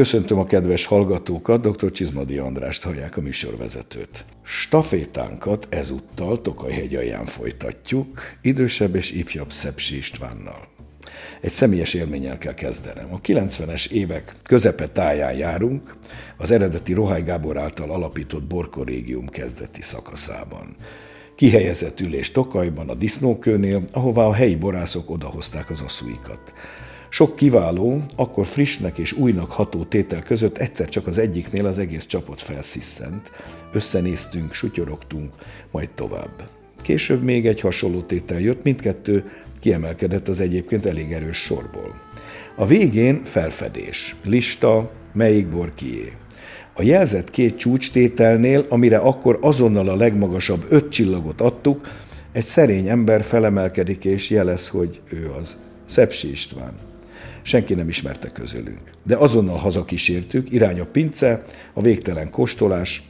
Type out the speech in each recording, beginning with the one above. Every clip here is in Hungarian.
Köszöntöm a kedves hallgatókat, dr. Csizmadi Andrást hallják a műsorvezetőt. Stafétánkat ezúttal Tokaj alján folytatjuk, idősebb és ifjabb Szepsi Istvánnal. Egy személyes élménnyel kell kezdenem. A 90-es évek közepe táján járunk, az eredeti Rohály Gábor által alapított Borkorégium kezdeti szakaszában. Kihelyezett ülés Tokajban, a disznókőnél, ahová a helyi borászok odahozták az asszúikat. Sok kiváló, akkor frissnek és újnak ható tétel között egyszer csak az egyiknél az egész csapot felsziszent. Összenéztünk, sutyorogtunk, majd tovább. Később még egy hasonló tétel jött, mindkettő kiemelkedett az egyébként elég erős sorból. A végén felfedés, lista, melyik bor kié. A jelzett két csúcstételnél, amire akkor azonnal a legmagasabb öt csillagot adtuk, egy szerény ember felemelkedik és jelez, hogy ő az. Szepsi István. Senki nem ismerte közülünk. De azonnal hazakísértük, irány a pince, a végtelen kóstolás,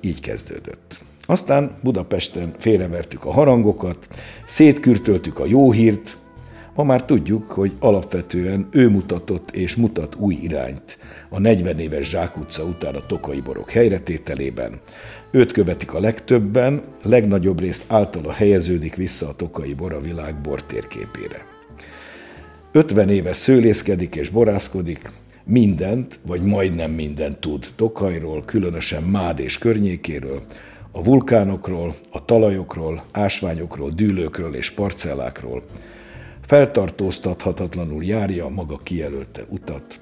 így kezdődött. Aztán Budapesten félrevertük a harangokat, szétkürtöltük a jó hírt, ma már tudjuk, hogy alapvetően ő mutatott és mutat új irányt a 40 éves zsákutca után a tokai borok helyretételében. Őt követik a legtöbben, legnagyobb részt általa helyeződik vissza a tokai a világ bortérképére. 50 éve szőlészkedik és borászkodik, mindent, vagy majdnem mindent tud Tokajról, különösen Mád és környékéről, a vulkánokról, a talajokról, ásványokról, dűlőkről és parcellákról. Feltartóztathatatlanul járja maga kijelölte utat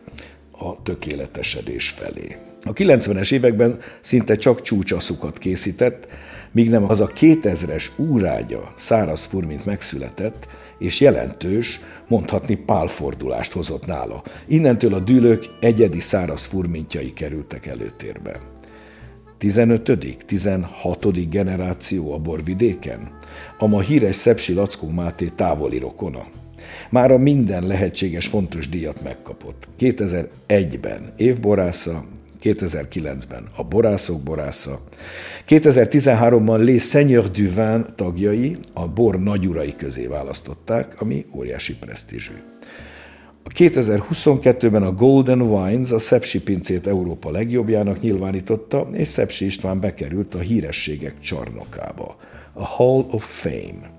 a tökéletesedés felé. A 90-es években szinte csak csúcsaszukat készített, míg nem az a 2000-es úrágya száraz furmint megszületett, és jelentős, mondhatni pálfordulást hozott nála. Innentől a dűlők egyedi száraz furmintjai kerültek előtérbe. 15. 16. generáció a borvidéken? A ma híres Szepsi Lackó Máté távoli rokona. Már a minden lehetséges fontos díjat megkapott. 2001-ben évborásza, 2009-ben a borászok borásza. 2013-ban Les Seigneurs du Vin tagjai a bor nagyurai közé választották, ami óriási presztízsű. A 2022-ben a Golden Wines a Szepsi pincét Európa legjobbjának nyilvánította, és Szepsi István bekerült a hírességek csarnokába, a Hall of Fame.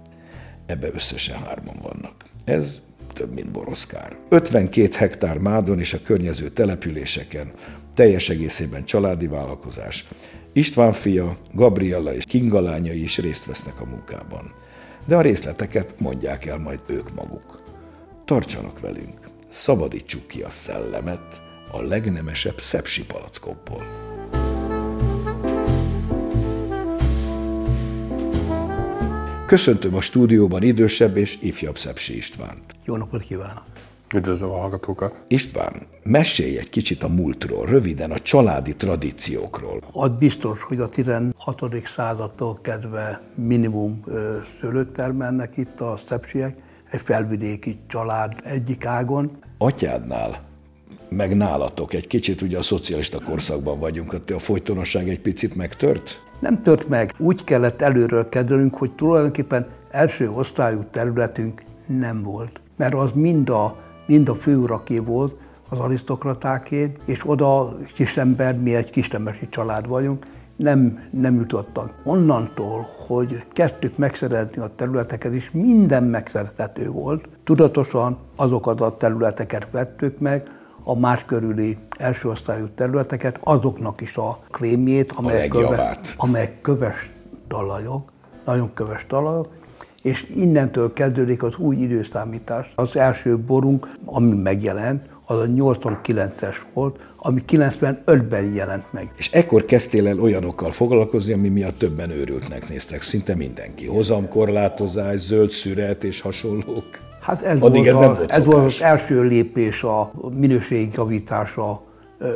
Ebbe összesen hárman vannak. Ez több, mint boroszkár. 52 hektár mádon és a környező településeken, teljes egészében családi vállalkozás. István fia, Gabriella és Kinga lányai is részt vesznek a munkában. De a részleteket mondják el majd ők maguk. Tartsanak velünk, szabadítsuk ki a szellemet a legnemesebb szepsi palackokból. Köszöntöm a stúdióban idősebb és ifjabb Szepsi Istvánt. Jó napot kívánok! Üdvözlöm a hallgatókat! István, mesélj egy kicsit a múltról, röviden a családi tradíciókról. Az biztos, hogy a 16. századtól kedve minimum szőlőt termelnek itt a szepsiek, egy felvidéki család egyik ágon. Atyádnál meg nálatok egy kicsit ugye a szocialista korszakban vagyunk, a folytonosság egy picit megtört? Nem tört meg. Úgy kellett előről kezdenünk, hogy tulajdonképpen első osztályú területünk nem volt. Mert az mind a mind a főuraké volt, az arisztokratáké, és oda kisember, mi egy kistemesi család vagyunk, nem, nem jutottak. Onnantól, hogy kezdtük megszerezni a területeket, és minden megszerethető volt, tudatosan azokat a területeket vettük meg, a más körüli első osztályú területeket, azoknak is a krémjét, amelyek, köve, amelyek köves talajok, nagyon köves talajok, és innentől kezdődik az új időszámítás. Az első borunk, ami megjelent, az a 89-es volt, ami 95-ben jelent meg. És ekkor kezdtél el olyanokkal foglalkozni, ami miatt többen őrültnek néztek, szinte mindenki. Hozamkorlátozás, zöld szüret és hasonlók. Hát ez, Addig volt, ez, a, nem volt, ez volt az első lépés a minőségi javítása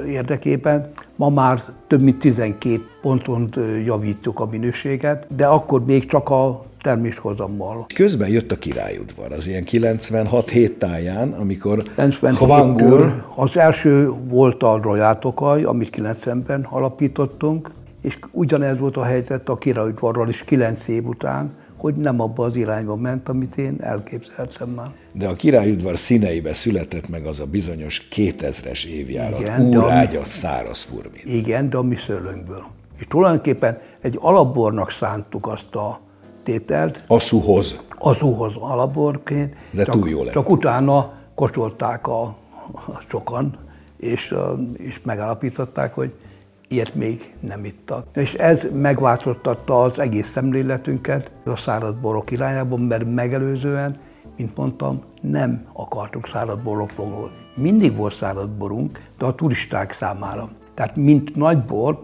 érdekében. Ma már több mint 12 ponton javítjuk a minőséget, de akkor még csak a terméshozammal. Közben jött a királyudvar, az ilyen 96 hét táján, amikor Hvangur... Az első volt a Rojátokaj, amit 90-ben alapítottunk, és ugyanez volt a helyzet a királyudvarral is 9 év után, hogy nem abba az irányba ment, amit én elképzeltem már. De a királyudvar színeibe született meg az a bizonyos 2000-es évjárat, igen, úrágya, száraz furmit. Igen, de a mi szőlőnkből. És tulajdonképpen egy alapbornak szántuk azt a tételt. Aszúhoz. Aszúhoz alapborként. De csak, túl jó lett. Csak utána kóstolták a, a sokan, és, és megállapították, hogy ilyet még nem ittak. És ez megváltoztatta az egész szemléletünket a száraz borok irányában, mert megelőzően, mint mondtam, nem akartunk száraz borokból. Mindig volt száraz borunk, de a turisták számára. Tehát mint nagy bort,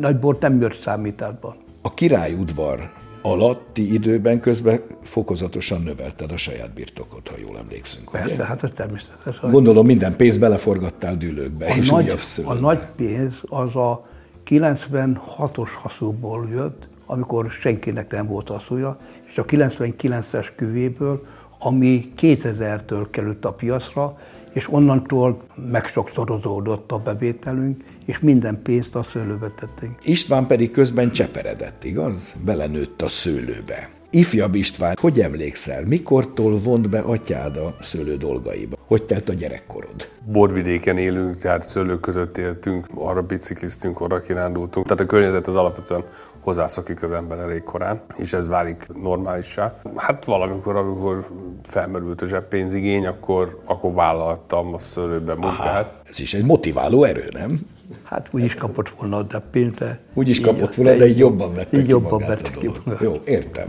nagy bort nem jött számításba. A királyudvar alatti időben közben fokozatosan növelted a saját birtokot, ha jól emlékszünk. Persze, ugye? hát ez természetes. Gondolom minden pénzt beleforgattál dűlőkbe. A, és nagy, a nagy pénz az a 96-os haszúból jött, amikor senkinek nem volt haszúja, és a 99-es küvéből, ami 2000-től került a piacra, és onnantól megsokszorozódott a bevételünk, és minden pénzt a szőlőbe tettünk. István pedig közben cseperedett, igaz? Belenőtt a szőlőbe. Ifjabb István, hogy emlékszel, mikortól vont be atyád a szőlő dolgaiba? Hogy telt a gyerekkorod? Borvidéken élünk, tehát szőlők között éltünk, arra bicikliztünk, arra kirándultunk. Tehát a környezet az alapvetően hozzászokik az ember elég korán, és ez válik normálissá. Hát valamikor, amikor felmerült a zseppénzigény, akkor, akkor vállaltam a szőlőben munkát. Aha, ez is egy motiváló erő, nem? Hát úgy is kapott volna a pénzt, de... Úgy is kapott volna, de így jobban vette így ki jobban vette ki Jó, értem.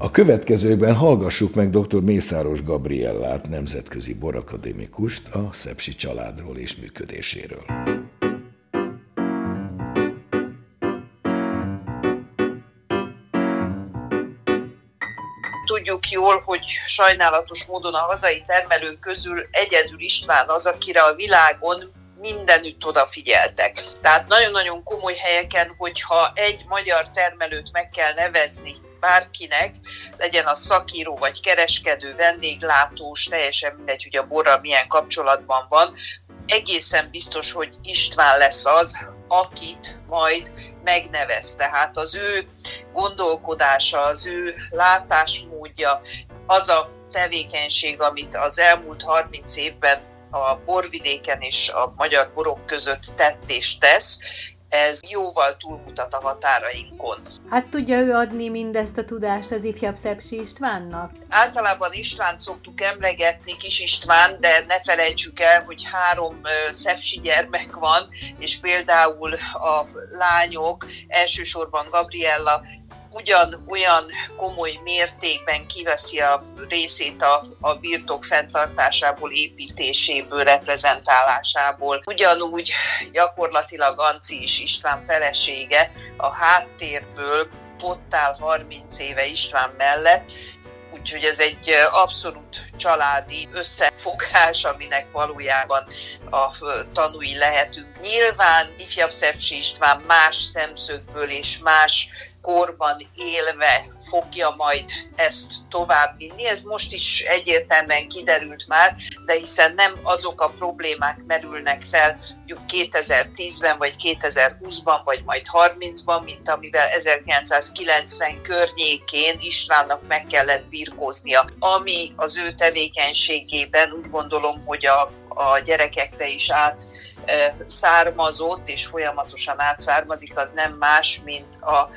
A következőkben hallgassuk meg dr. Mészáros Gabriellát, nemzetközi borakadémikust a Szepsi családról és működéséről. Jól, hogy sajnálatos módon a hazai termelők közül egyedül István az, akire a világon mindenütt odafigyeltek. Tehát nagyon-nagyon komoly helyeken, hogyha egy magyar termelőt meg kell nevezni bárkinek, legyen a szakíró vagy kereskedő, vendéglátós, teljesen mindegy, hogy a borra milyen kapcsolatban van, egészen biztos, hogy István lesz az, akit majd megnevez. Tehát az ő gondolkodása, az ő látásmódja, az a tevékenység, amit az elmúlt 30 évben a borvidéken és a magyar borok között tett és tesz, ez jóval túlmutat a határainkon. Hát tudja ő adni mindezt a tudást az ifjabb Szepsi Istvánnak? Általában István szoktuk emlegetni, kis István, de ne felejtsük el, hogy három Szepsi gyermek van, és például a lányok, elsősorban Gabriella ugyan olyan komoly mértékben kiveszi a részét a, a birtok fenntartásából, építéséből, reprezentálásából. Ugyanúgy gyakorlatilag Anci is István felesége a háttérből ott áll 30 éve István mellett, úgyhogy ez egy abszolút családi összefogás, aminek valójában a tanúi lehetünk. Nyilván ifjabb Szepsi István más szemszögből és más korban élve fogja majd ezt továbbvinni. Ez most is egyértelműen kiderült már, de hiszen nem azok a problémák merülnek fel mondjuk 2010-ben, vagy 2020-ban, vagy majd 30-ban, mint amivel 1990 környékén Istvánnak meg kellett birkóznia. Ami az ő tevékenységében úgy gondolom, hogy a, a gyerekekre is át e, származott, és folyamatosan átszármazik, az nem más, mint a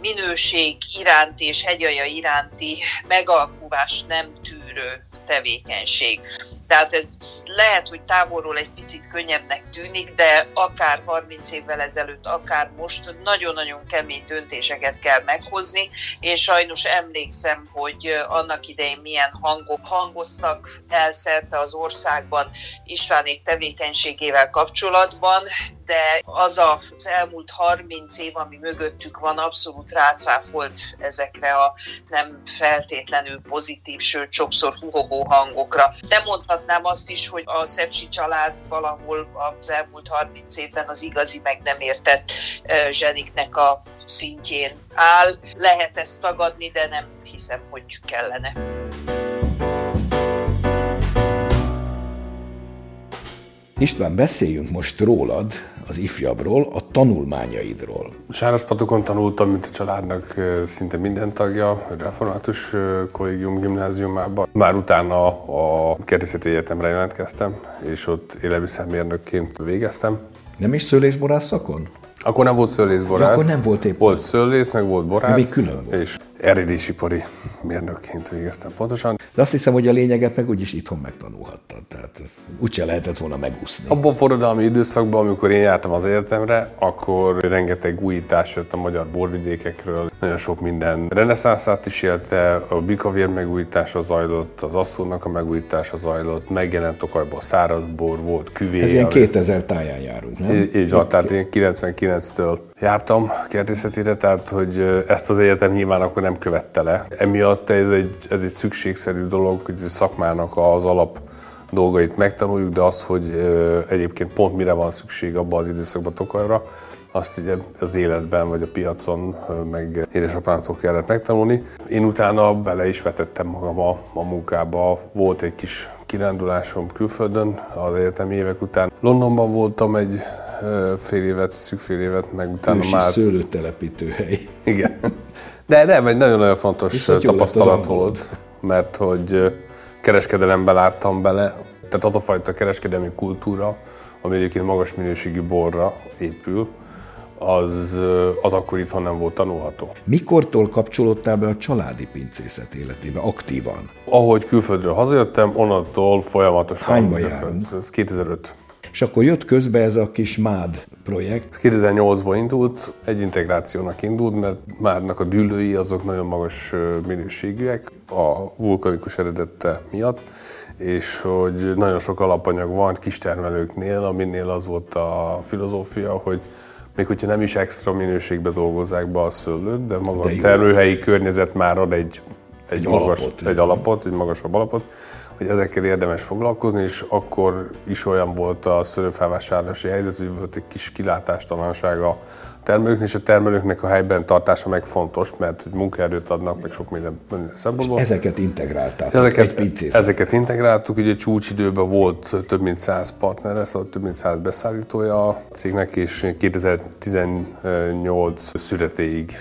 minőség iránti és hegyaja iránti megalkuvás nem tűrő tevékenység. Tehát ez lehet, hogy távolról egy picit könnyebbnek tűnik, de akár 30 évvel ezelőtt, akár most nagyon-nagyon kemény döntéseket kell meghozni, és sajnos emlékszem, hogy annak idején milyen hangok hangoztak el szerte az országban Istvánék tevékenységével kapcsolatban, de az az elmúlt 30 év, ami mögöttük van, abszolút rácáfolt ezekre a nem feltétlenül pozitív, sőt sokszor huhogó hangokra. De mondhatnám azt is, hogy a Szepsi család valahol az elmúlt 30 évben az igazi meg nem értett zseniknek a szintjén áll. Lehet ezt tagadni, de nem hiszem, hogy kellene. István, beszéljünk most rólad, az ifjabbról, a tanulmányaidról. Sárospatokon tanultam, mint a családnak szinte minden tagja, a református kollégium gimnáziumában. Már utána a Kertészeti Egyetemre jelentkeztem, és ott élelmiszermérnökként végeztem. Nem is szőlésborász szakon? Akkor nem volt szőlészborász. Ja, akkor nem volt épp. Volt szőlész, meg volt borász. De még külön volt. És eredésipari mérnökként végeztem pontosan. De azt hiszem, hogy a lényeget meg úgyis itthon megtanulhattad, tehát úgyse lehetett volna megúszni. Abban a forradalmi időszakban, amikor én jártam az egyetemre, akkor rengeteg újítás jött a magyar borvidékekről. Nagyon sok minden reneszánszát is élte, a bikavér megújítása zajlott, az asszónak a megújítása zajlott, megjelent Tokajban a száraz bor, volt küvé. Ez ilyen 2000 táján járunk, nem? Így, így van, tehát én 99-től jártam kertészetére, tehát hogy ezt az egyetem nyilván akkor nem követte le. Emiatt ez egy, ez egy szükségszerű dolog, hogy a szakmának az alap dolgait megtanuljuk, de az, hogy egyébként pont mire van szükség abban az időszakban Tokajra, azt ugye az életben vagy a piacon meg édesapámtól kellett megtanulni. Én utána bele is vetettem magam a, a munkába. Volt egy kis kirándulásom külföldön az egyetemi évek után. Londonban voltam egy fél évet, szűk fél évet, meg utána Ősi már... szőlőtelepítőhely. Igen. De nem, egy nagyon-nagyon fontos Viszont tapasztalat volt, mert hogy kereskedelembe láttam bele, tehát az a fajta kereskedelmi kultúra, ami egyébként magas minőségű borra épül, az, az akkor itthon nem volt tanulható. Mikortól kapcsolódtál be a családi pincészet életébe aktívan? Ahogy külföldről hazajöttem, onnantól folyamatosan. Hányba járunk? Ez 2005. És akkor jött közbe ez a kis MÁD projekt. 2008-ban indult, egy integrációnak indult, mert MÁD-nak a dűlői azok nagyon magas minőségűek a vulkanikus eredette miatt, és hogy nagyon sok alapanyag van kistermelőknél, aminél az volt a filozófia, hogy még hogyha nem is extra minőségbe dolgozzák be a szőlőt, de maga de a termőhelyi környezet már ad egy, egy, egy, magas, alapot, egy alapot, egy magasabb alapot, hogy ezekkel érdemes foglalkozni, és akkor is olyan volt a szőlőfelvásárlási helyzet, hogy volt egy kis kilátástalansága termelőknek, és a termelőknek a helyben tartása meg fontos, mert hogy munkaerőt adnak, meg sok minden, minden szempontból. És ezeket integrálták ezeket, egy Ezeket integráltuk, ugye csúcsidőben volt több mint 100 partner, szóval több mint 100 beszállítója a cégnek, és 2018 születéig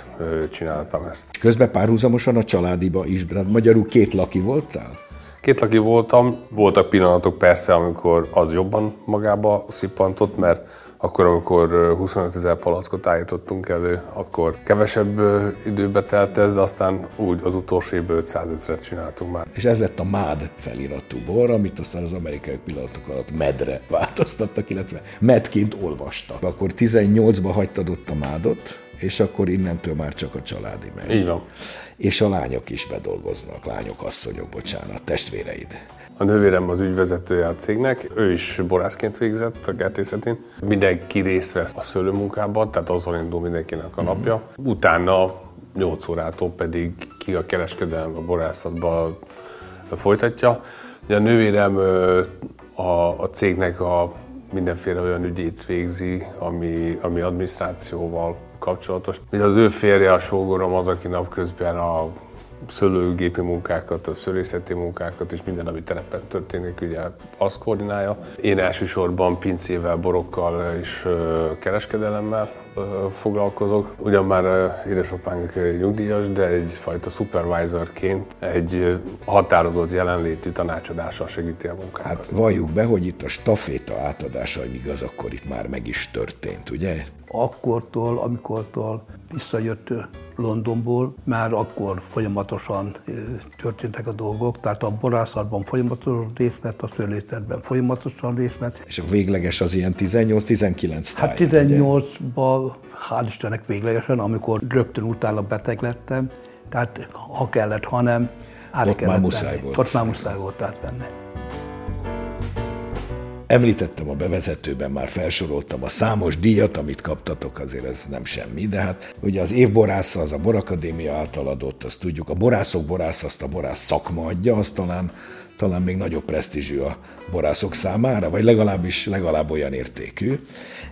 csináltam ezt. Közben párhuzamosan a családiba is, de magyarul két laki voltál? Két laki voltam, voltak pillanatok persze, amikor az jobban magába szippantott, mert akkor, amikor 25 ezer palackot állítottunk elő, akkor kevesebb időbe telt ez, de aztán úgy az utolsó évben 500 ezeret csináltunk már. És ez lett a MÁD feliratú bor, amit aztán az amerikai pillanatok alatt medre változtattak, illetve medként olvastak. Akkor 18-ba hagytad ott a MÁDot, és akkor innentől már csak a családi megy. Így van. És a lányok is bedolgoznak, lányok, asszonyok, bocsánat, testvéreid. A nővérem az ügyvezetője a cégnek, ő is borászként végzett a kertészetén. Mindenki részt vesz a szőlőmunkában, tehát azzal indul mindenkinek a napja. Utána 8 órától pedig ki a kereskedelem a borászatba folytatja. a nővérem a, a cégnek a mindenféle olyan ügyét végzi, ami, ami adminisztrációval kapcsolatos. Ugye az ő férje, a sógorom az, aki napközben a szőlőgépi munkákat, a szőlészeti munkákat és minden, ami terepen történik, ugye azt koordinálja. Én elsősorban pincével, borokkal és kereskedelemmel foglalkozok. Ugyan már édesapánk nyugdíjas, de egyfajta supervisorként egy határozott jelenlétű tanácsadással segíti a munkákat. Hát valljuk be, hogy itt a staféta átadása, hogy igaz, akkor itt már meg is történt, ugye? Akkortól, amikortól visszajött Londonból, már akkor folyamatosan történtek a dolgok, tehát a borászatban folyamatosan részt vett, a szőlészetben folyamatosan részt vett. És a végleges az ilyen 18-19 Hát 18-ban, hál' Istennek véglegesen, amikor rögtön utána beteg lettem, tehát ha kellett, hanem át Ott kellett már muszáj volt. Ott már muszáj volt átvenni. Említettem a bevezetőben, már felsoroltam a számos díjat, amit kaptatok, azért ez nem semmi, de hát ugye az évborásza az a Borakadémia által adott, azt tudjuk, a borászok borász azt a borász szakma adja, azt talán talán még nagyobb presztízsű a borászok számára, vagy legalábbis legalább olyan értékű,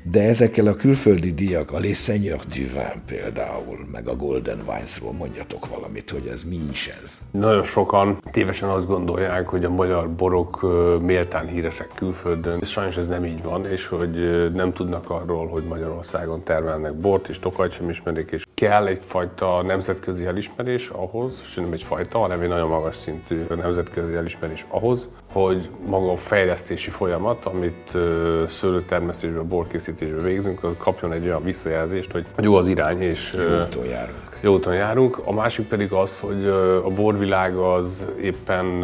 de ezekkel a külföldi díjak, a Les Seigneurs du Vin például, meg a Golden Wines-ról mondjatok valamit, hogy ez mi is ez. Nagyon sokan tévesen azt gondolják, hogy a magyar borok méltán híresek külföldön. Sajnos ez nem így van, és hogy nem tudnak arról, hogy Magyarországon termelnek bort, és tokajt sem ismerik, és kell egyfajta nemzetközi elismerés ahhoz, és nem egyfajta, hanem egy nagyon magas szintű nemzetközi elismerés ahhoz, hogy maga a fejlesztési folyamat, amit szőlőtermesztésben, borkészítésben végzünk, az kapjon egy olyan visszajelzést, hogy jó az irány, és jó úton járunk. Jó úton járunk. A másik pedig az, hogy a borvilág az éppen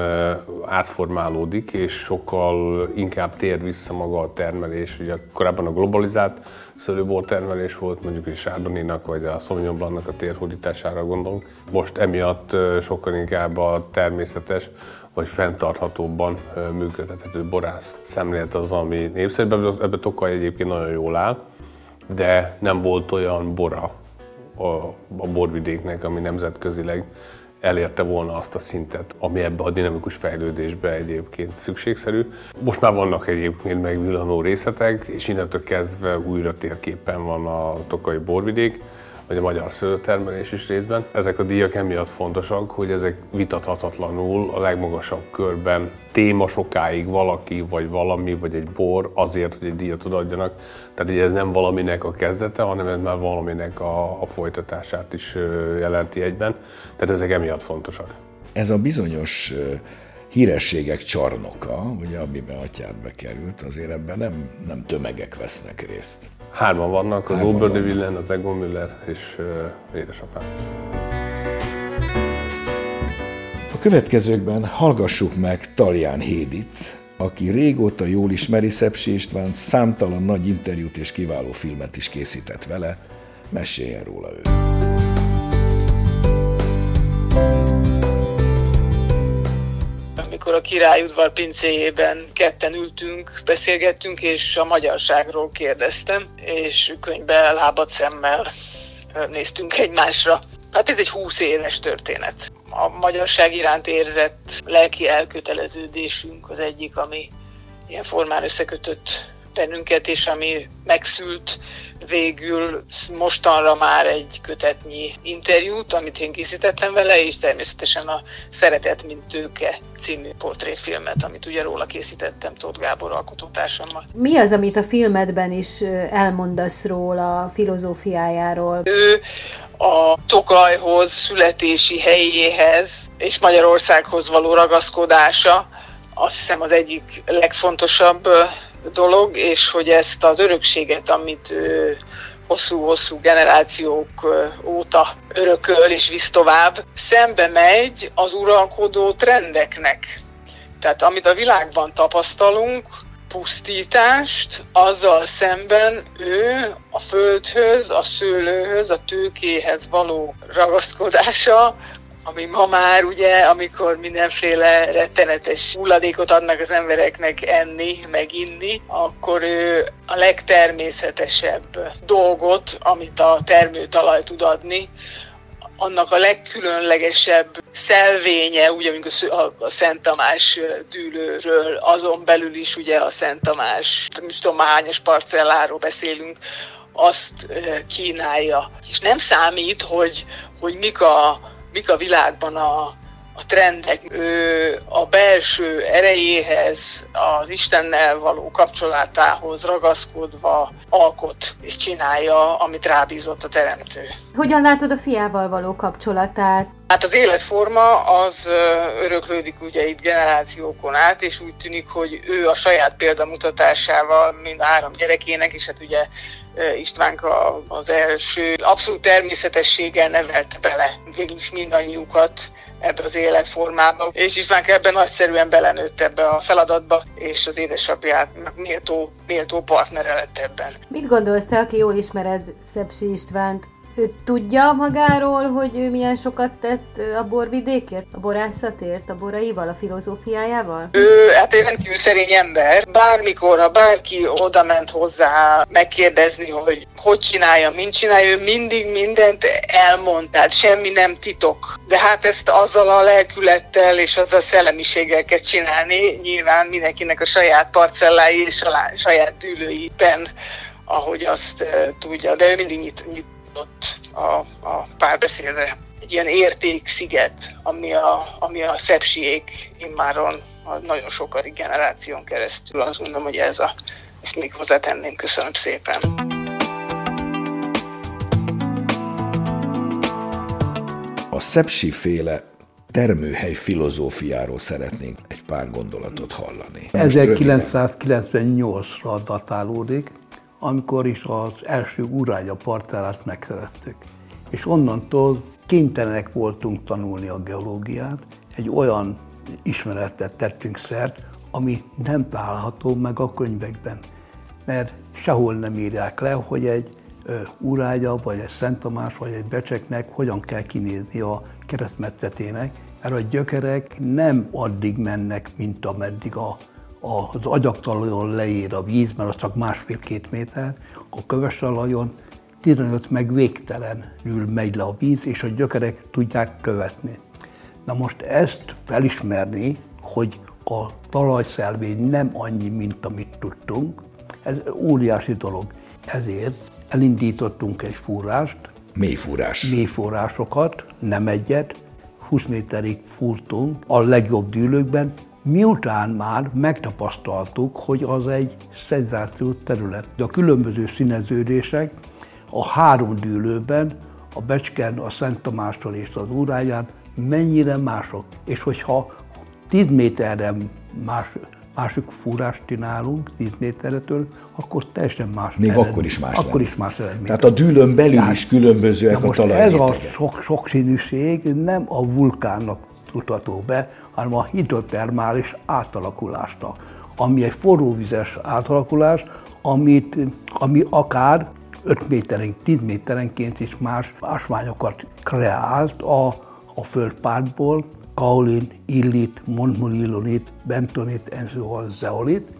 átformálódik, és sokkal inkább tér vissza maga a termelés. Ugye korábban a globalizált szőlőbortermelés volt, mondjuk is Sárdoninak vagy a Sauvignon Blancnak a térhódítására gondolunk. Most emiatt sokkal inkább a természetes vagy fenntarthatóbban működtethető borász szemlélet az, ami népszerű. Ebbe Tokaj egyébként nagyon jól áll, de nem volt olyan bora a, a borvidéknek, ami nemzetközileg elérte volna azt a szintet, ami ebbe a dinamikus fejlődésbe egyébként szükségszerű. Most már vannak egyébként megvillanó részletek, és innentől kezdve újra térképen van a tokai borvidék, vagy a magyar szőlőtermelés is részben. Ezek a díjak emiatt fontosak, hogy ezek vitathatatlanul a legmagasabb körben téma sokáig valaki, vagy valami, vagy egy bor azért, hogy egy díjat adjanak. Tehát ez nem valaminek a kezdete, hanem ez már valaminek a, a folytatását is jelenti egyben. Tehát ezek emiatt fontosak. Ez a bizonyos hírességek csarnoka, ugye, amiben atyádbe került, azért ebben nem, nem tömegek vesznek részt. Hárman vannak, az Oberdevillen, az Egon Müller és uh, édesapám. A következőkben hallgassuk meg Talján Hédit, aki régóta jól ismeri Szepsi István, számtalan nagy interjút és kiváló filmet is készített vele. Meséljen róla ő. Amikor a királyudvar pincéjében ketten ültünk, beszélgettünk, és a magyarságról kérdeztem, és könyvbe lábad szemmel néztünk egymásra. Hát ez egy húsz éves történet. A magyarság iránt érzett lelki elköteleződésünk az egyik, ami ilyen formán összekötött bennünket, és ami megszült végül mostanra már egy kötetnyi interjút, amit én készítettem vele, és természetesen a Szeretet, mint tőke című portréfilmet, amit ugye róla készítettem Tóth Gábor alkotótársammal. Mi az, amit a filmedben is elmondasz róla, a filozófiájáról? Ő a Tokajhoz, születési helyéhez és Magyarországhoz való ragaszkodása azt hiszem az egyik legfontosabb dolog, és hogy ezt az örökséget, amit hosszú-hosszú generációk óta örököl és visz tovább, szembe megy az uralkodó trendeknek. Tehát amit a világban tapasztalunk, pusztítást, azzal szemben ő a földhöz, a szőlőhöz, a tőkéhez való ragaszkodása ami ma már ugye, amikor mindenféle rettenetes hulladékot adnak az embereknek enni, meg inni, akkor ő a legtermészetesebb dolgot, amit a termőtalaj tud adni, annak a legkülönlegesebb szelvénye, ugye amikor a Szent Tamás dűlőről, azon belül is ugye a Szent Tamás, nem tudom hányas parcelláról beszélünk, azt kínálja. És nem számít, hogy, hogy mik a mik a világban a, a trendek, ő a belső erejéhez, az Istennel való kapcsolatához ragaszkodva alkot és csinálja, amit rábízott a teremtő. Hogyan látod a fiával való kapcsolatát? Hát az életforma az öröklődik ugye itt generációkon át, és úgy tűnik, hogy ő a saját példamutatásával mind a három gyerekének, és hát ugye Istvánka az első abszolút természetességgel nevelte bele végül is mindannyiukat ebbe az életformába. És Istvánka ebben nagyszerűen belenőtt ebbe a feladatba, és az édesapjának méltó, méltó partnere lett ebben. Mit gondolsz te, aki jól ismered Szepsi Istvánt? Ő tudja magáról, hogy ő milyen sokat tett a borvidékért, a borászatért, a boraival, a filozófiájával? Ő, hát egy rendkívül szerény ember. Bármikor, ha bárki oda ment hozzá megkérdezni, hogy hogy csinálja, mint csinálja, ő mindig mindent elmond, tehát semmi nem titok. De hát ezt azzal a lelkülettel és azzal a szellemiséggel kell csinálni, nyilván mindenkinek a saját parcellái és a saját dűlőiben ahogy azt tudja, de ő mindig nyit, nyitott a, a párbeszédre. Egy ilyen értéksziget, ami a, ami a szepsiék immáron a nagyon sokadik generáción keresztül. Azt mondom, hogy ez a, ezt még hozzátenném. Köszönöm szépen. A szepsi féle termőhely filozófiáról szeretnénk egy pár gondolatot hallani. 1998-ra datálódik, amikor is az első urágya parcellát megszereztük. És onnantól kénytelenek voltunk tanulni a geológiát, egy olyan ismeretet tettünk szert, ami nem található meg a könyvekben. Mert sehol nem írják le, hogy egy urágya, vagy egy Szent Tamás, vagy egy becseknek hogyan kell kinézni a keresztmetszetének, mert a gyökerek nem addig mennek, mint ameddig a az agyaktalajon leér a víz, mert az csak másfél-két méter, a köves talajon 15 meg végtelenül megy le a víz, és a gyökerek tudják követni. Na most ezt felismerni, hogy a talajszelvény nem annyi, mint amit tudtunk, ez óriási dolog. Ezért elindítottunk egy fúrást. Mélyfúrás. Mélyfúrásokat, nem egyet, 20 méterig fúrtunk a legjobb dűlőkben, Miután már megtapasztaltuk, hogy az egy szenzációs terület, de a különböző színeződések a három dűlőben, a Becsken, a Szent Tamástól és az Úráján mennyire mások. És hogyha 10 méterre más, másik fúrást csinálunk, 10 méterretől, akkor teljesen más Még eredmény. akkor is más Akkor is más eredmény. Tehát a dűlőn belül Tehát, is különbözőek a talajrétegek. Ez a sok, sokszínűség nem a vulkánnak tudható be, hanem a hidrotermális átalakulásnak, ami egy forróvizes átalakulás, amit, ami akár 5 méteren, 10 méterenként is más ásványokat kreált a, a földpártból, kaolin, illit, montmolilonit, bentonit, enzol, zeolit,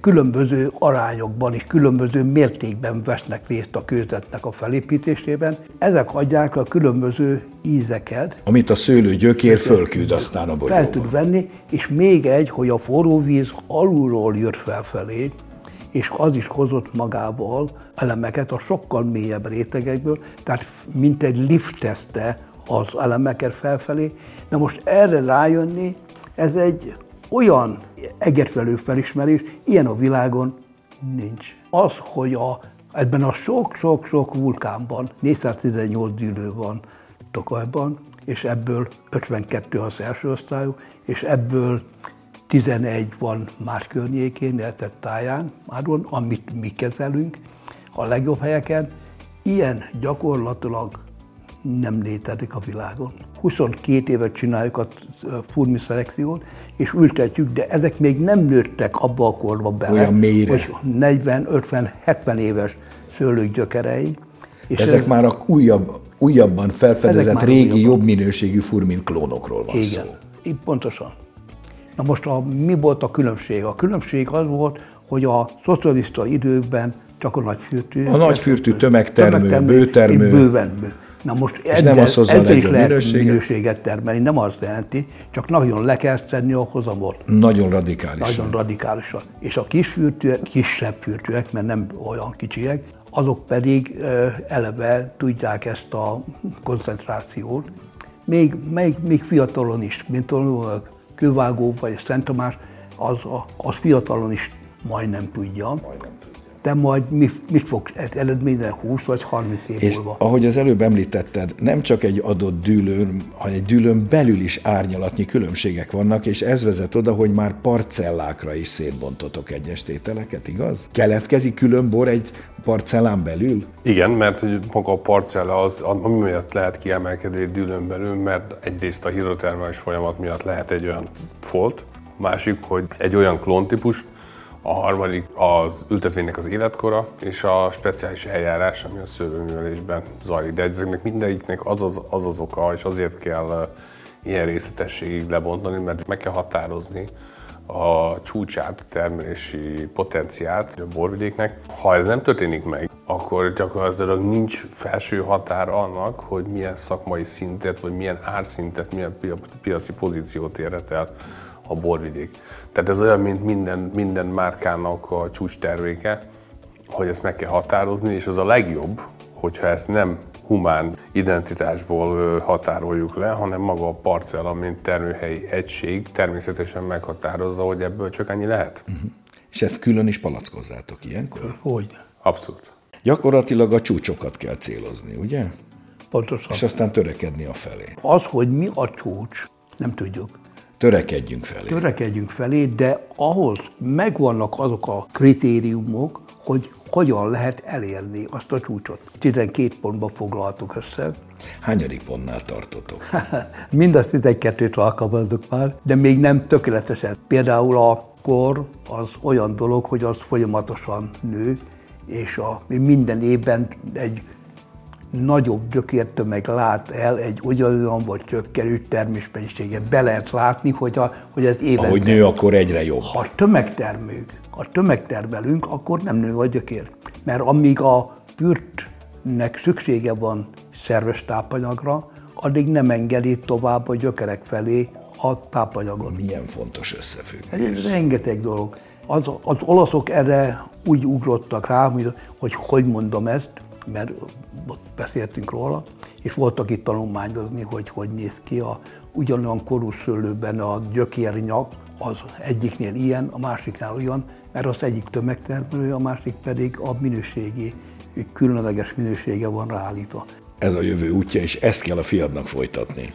különböző arányokban és különböző mértékben vesznek részt a kőzetnek a felépítésében. Ezek adják a különböző ízeket. Amit a szőlő gyökér fölküld aztán a bogyóba. Fel tud venni, és még egy, hogy a forróvíz alulról jött felfelé, és az is hozott magával elemeket a sokkal mélyebb rétegekből, tehát mint egy liftezte az elemeket felfelé. Na most erre rájönni, ez egy olyan egerfelő felismerés, ilyen a világon nincs. Az, hogy a, ebben a sok-sok-sok vulkánban 418 gyűlő van Tokajban, és ebből 52 az első osztályú, és ebből 11 van más környékén, illetve táján, amit mi kezelünk a legjobb helyeken. Ilyen gyakorlatilag nem létezik a világon. 22 évet csináljuk a furmi szelekciót, és ültetjük, de ezek még nem nőttek abba a korba bele, Olyan mélyre. hogy 40, 50, 70 éves szőlők gyökerei. És ezek ez, már a újabb, újabban felfedezett régi, újabban. jobb minőségű furmin klónokról van Igen, szó. Igen, pontosan. Na most a, mi volt a különbség? A különbség az volt, hogy a szocialista időkben csak a nagyfürtű. A nagyfürtű tömegtermő, tömegtermő bőtermő. Bőven, bő. Na most és ezzel, nem az ezzel is lehet minőséget. minőséget termelni, nem azt jelenti, csak nagyon le kell tenni a hozamot. Nagyon radikálisan. Nagyon radikálisan. És a kis fürtűek, kisebb fürtűek, mert nem olyan kicsiek, azok pedig eleve tudják ezt a koncentrációt. Még, még, még fiatalon is, mint a kővágó vagy a Szent Tamás, az, az fiatalon is majdnem tudja. Majdnem de majd mi, mit fog eredményre 20 vagy 30 év és múlva. ahogy az előbb említetted, nem csak egy adott dűlőn, hanem egy dűlőn belül is árnyalatnyi különbségek vannak, és ez vezet oda, hogy már parcellákra is szétbontotok egyes tételeket, igaz? Keletkezik külön bor egy parcellán belül? Igen, mert hogy maga a parcella az, ami miatt lehet kiemelkedni egy dűlőn belül, mert egyrészt a hidrotermális folyamat miatt lehet egy olyan folt, másik, hogy egy olyan klóntípus, a harmadik az ültetvénynek az életkora, és a speciális eljárás, ami a szőlőművelésben zajlik. De ezeknek mindegyiknek az az, az az oka, és azért kell ilyen részletességig lebontani, mert meg kell határozni a csúcsát, termelési potenciát a borvidéknek. Ha ez nem történik meg, akkor gyakorlatilag nincs felső határ annak, hogy milyen szakmai szintet, vagy milyen árszintet, milyen piaci pozíciót érhet el a borvidék. Tehát ez olyan, mint minden, minden márkának a csúcs terméke, hogy ezt meg kell határozni, és az a legjobb, hogyha ezt nem humán identitásból határoljuk le, hanem maga a parcella, mint termőhelyi egység természetesen meghatározza, hogy ebből csak ennyi lehet. Uh-huh. És ezt külön is palackozzátok ilyenkor? Hogy? Abszolút. Gyakorlatilag a csúcsokat kell célozni, ugye? Pontosan. És aztán törekedni a felé. Az, hogy mi a csúcs, nem tudjuk. Törekedjünk felé. Törekedjünk felé, de ahhoz megvannak azok a kritériumok, hogy hogyan lehet elérni azt a csúcsot. 12 pontba foglaltuk össze. Hányadik pontnál tartotok? Mind a 12-t alkalmazok már, de még nem tökéletesen. Például a kor az olyan dolog, hogy az folyamatosan nő, és a, minden évben egy nagyobb gyökértömeg lát el egy ugyanolyan vagy csökkenő termésmennyiséget. Be lehet látni, hogy, a, hogy ez évente... Ahogy nő, akkor egyre jobb. Ha tömegtermők, ha tömegtermelünk, akkor nem nő a gyökér. Mert amíg a pürtnek szüksége van szerves tápanyagra, addig nem engedi tovább a gyökerek felé a tápanyagot. Milyen fontos összefüggés. Ez rengeteg dolog. Az, az olaszok erre úgy ugrottak rá, hogy, hogy hogy mondom ezt, mert ott beszéltünk róla, és voltak itt tanulmányozni, hogy hogy néz ki a ugyanolyan korú szőlőben a gyökérnyak, az egyiknél ilyen, a másiknál olyan, mert az egyik tömegtermelő, a másik pedig a minőségi, különleges minősége van ráállítva. Ez a jövő útja, és ezt kell a fiadnak folytatni.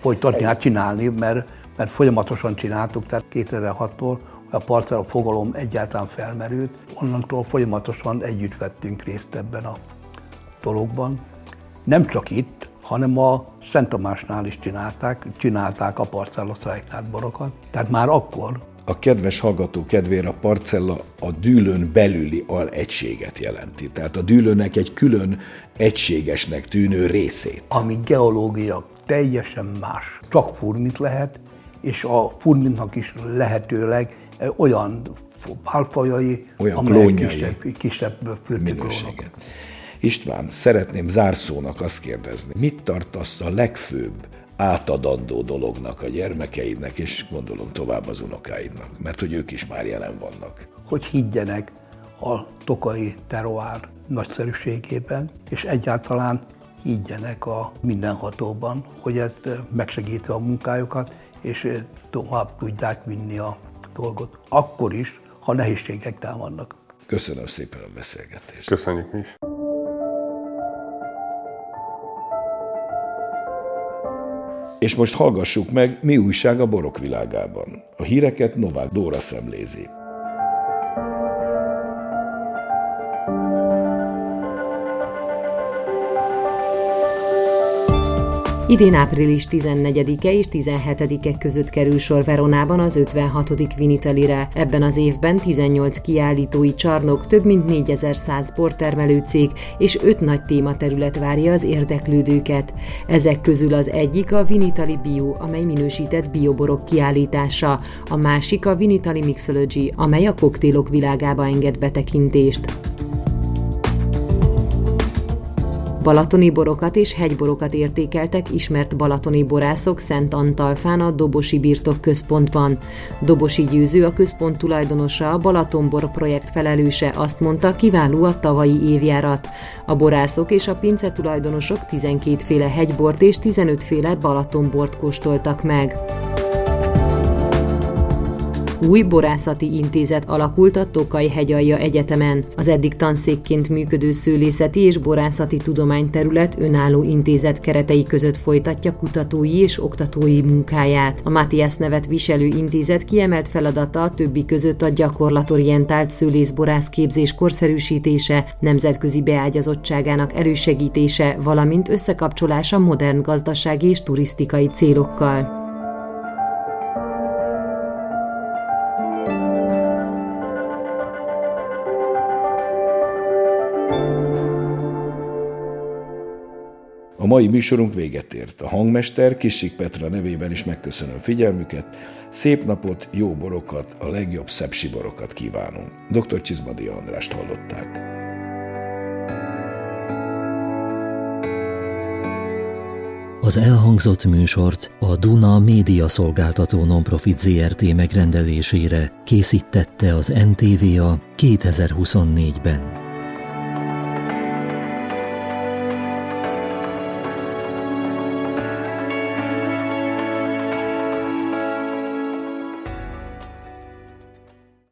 Folytatni, hát csinálni, mert, mert folyamatosan csináltuk, tehát 2006-tól a parcella fogalom egyáltalán felmerült, onnantól folyamatosan együtt vettünk részt ebben a dologban. Nem csak itt, hanem a Szent Tamásnál is csinálták, csinálták a parcella borokat. Tehát már akkor a kedves hallgató kedvére a parcella a dűlőn belüli alegységet jelenti. Tehát a dűlőnek egy külön egységesnek tűnő részét. Ami geológia teljesen más. Csak furmit lehet, és a furmitnak is lehetőleg olyan álfajai, olyan amelyek kisebb, kisebb fürtőklónok. István, szeretném zárszónak azt kérdezni, mit tartasz a legfőbb átadandó dolognak a gyermekeidnek, és gondolom tovább az unokáidnak, mert hogy ők is már jelen vannak. Hogy higgyenek a tokai teroár nagyszerűségében, és egyáltalán higgyenek a mindenhatóban, hogy ez megsegíti a munkájukat, és tovább tudják vinni a dolgot. Akkor is, ha nehézségek támadnak. Köszönöm szépen a beszélgetést. Köszönjük mi is. És most hallgassuk meg, mi újság a borok világában. A híreket Novák Dóra szemlézi. Idén április 14-e és 17-e között kerül sor Veronában az 56. Vinitalire. Ebben az évben 18 kiállítói csarnok, több mint 4100 portermelő cég és 5 nagy tématerület várja az érdeklődőket. Ezek közül az egyik a Vinitali Bio, amely minősített bioborok kiállítása, a másik a Vinitali Mixology, amely a koktélok világába enged betekintést. Balatoni borokat és hegyborokat értékeltek ismert balatoni borászok Szent Antalfán a Dobosi Birtok Központban. Dobosi Győző a központ tulajdonosa, a Balatonbor projekt felelőse azt mondta, kiváló a tavalyi évjárat. A borászok és a pince tulajdonosok 12 féle hegybort és 15 féle Balatonbort kóstoltak meg. Új borászati intézet alakult a Tokaj hegyalja Egyetemen. Az eddig tanszékként működő szőlészeti és borászati tudományterület önálló intézet keretei között folytatja kutatói és oktatói munkáját. A Matthias nevet viselő intézet kiemelt feladata a többi között a gyakorlatorientált szőlészborász képzés korszerűsítése, nemzetközi beágyazottságának elősegítése, valamint összekapcsolása modern gazdasági és turisztikai célokkal. Mai műsorunk véget ért. A hangmester Kissik Petra nevében is megköszönöm figyelmüket. Szép napot, jó borokat, a legjobb szepsi borokat kívánunk. Dr. Csizmadi Andrást hallották. Az elhangzott műsort a Duna Média Szolgáltató Nonprofit ZRT megrendelésére készítette az NTVA 2024-ben.